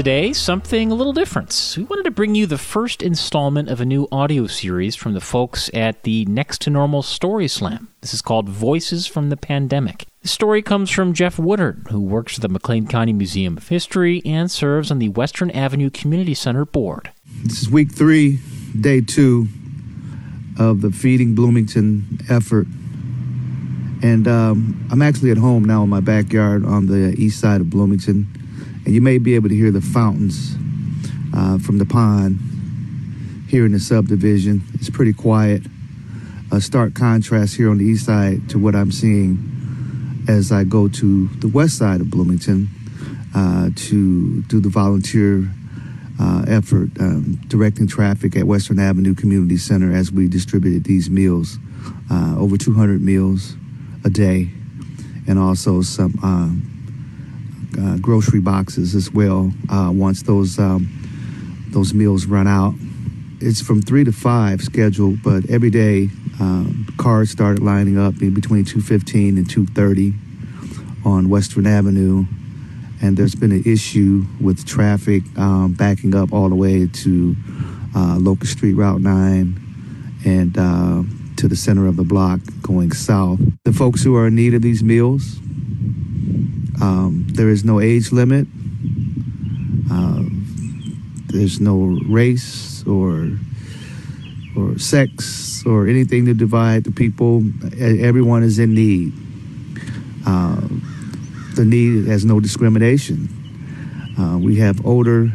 today, something a little different. We wanted to bring you the first installment of a new audio series from the folks at the Next to Normal Story Slam. This is called Voices from the Pandemic. The story comes from Jeff Woodard, who works for the McLean County Museum of History and serves on the Western Avenue Community Center board. This is week three, day two of the Feeding Bloomington effort. And um, I'm actually at home now in my backyard on the east side of Bloomington and you may be able to hear the fountains uh, from the pond here in the subdivision. It's pretty quiet. A stark contrast here on the east side to what I'm seeing as I go to the west side of Bloomington uh, to do the volunteer uh, effort um, directing traffic at Western Avenue Community Center as we distributed these meals, uh, over 200 meals a day, and also some um, uh, grocery boxes as well uh, once those um, those meals run out. It's from three to five scheduled, but every day uh, cars started lining up in between 2:15 and 2:30 on Western Avenue, and there's been an issue with traffic um, backing up all the way to uh, Locust Street Route 9 and uh, to the center of the block going south. The folks who are in need of these meals um, there is no age limit. Uh, there's no race or or sex or anything to divide the people. Everyone is in need. Uh, the need has no discrimination. Uh, we have older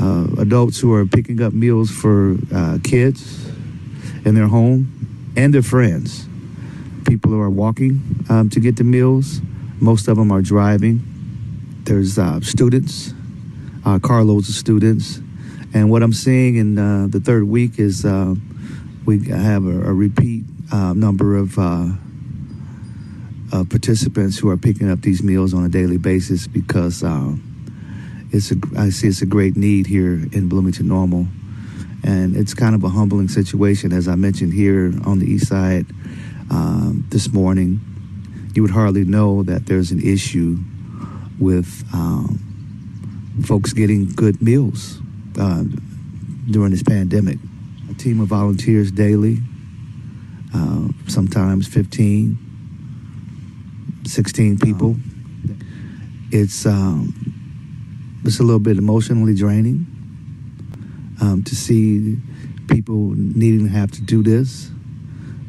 uh, adults who are picking up meals for uh, kids in their home and their friends. People who are walking um, to get the meals. Most of them are driving. There's uh, students, uh, carloads of students. And what I'm seeing in uh, the third week is uh, we have a, a repeat uh, number of uh, participants who are picking up these meals on a daily basis because it's a, I see it's a great need here in Bloomington Normal. And it's kind of a humbling situation, as I mentioned here on the east side um, this morning you would hardly know that there's an issue with um, folks getting good meals uh, during this pandemic. A team of volunteers daily, uh, sometimes 15, 16 people. It's um, it's a little bit emotionally draining um, to see people needing to have to do this,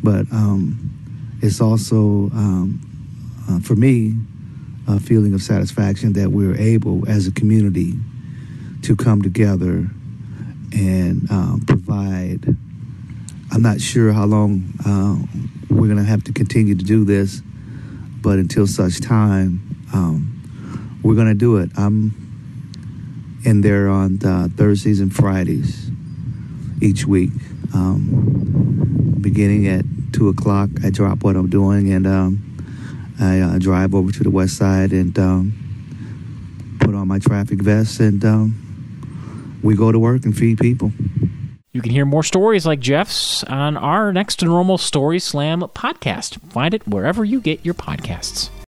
but um, it's also um, uh, for me, a feeling of satisfaction that we're able as a community to come together and um, provide. I'm not sure how long uh, we're going to have to continue to do this, but until such time, um, we're going to do it. I'm in there on Thursdays and Fridays each week, um, beginning at two o'clock. I drop what I'm doing and um, I uh, drive over to the west side and um, put on my traffic vest, and um, we go to work and feed people. You can hear more stories like Jeff's on our Next Normal Story Slam podcast. Find it wherever you get your podcasts.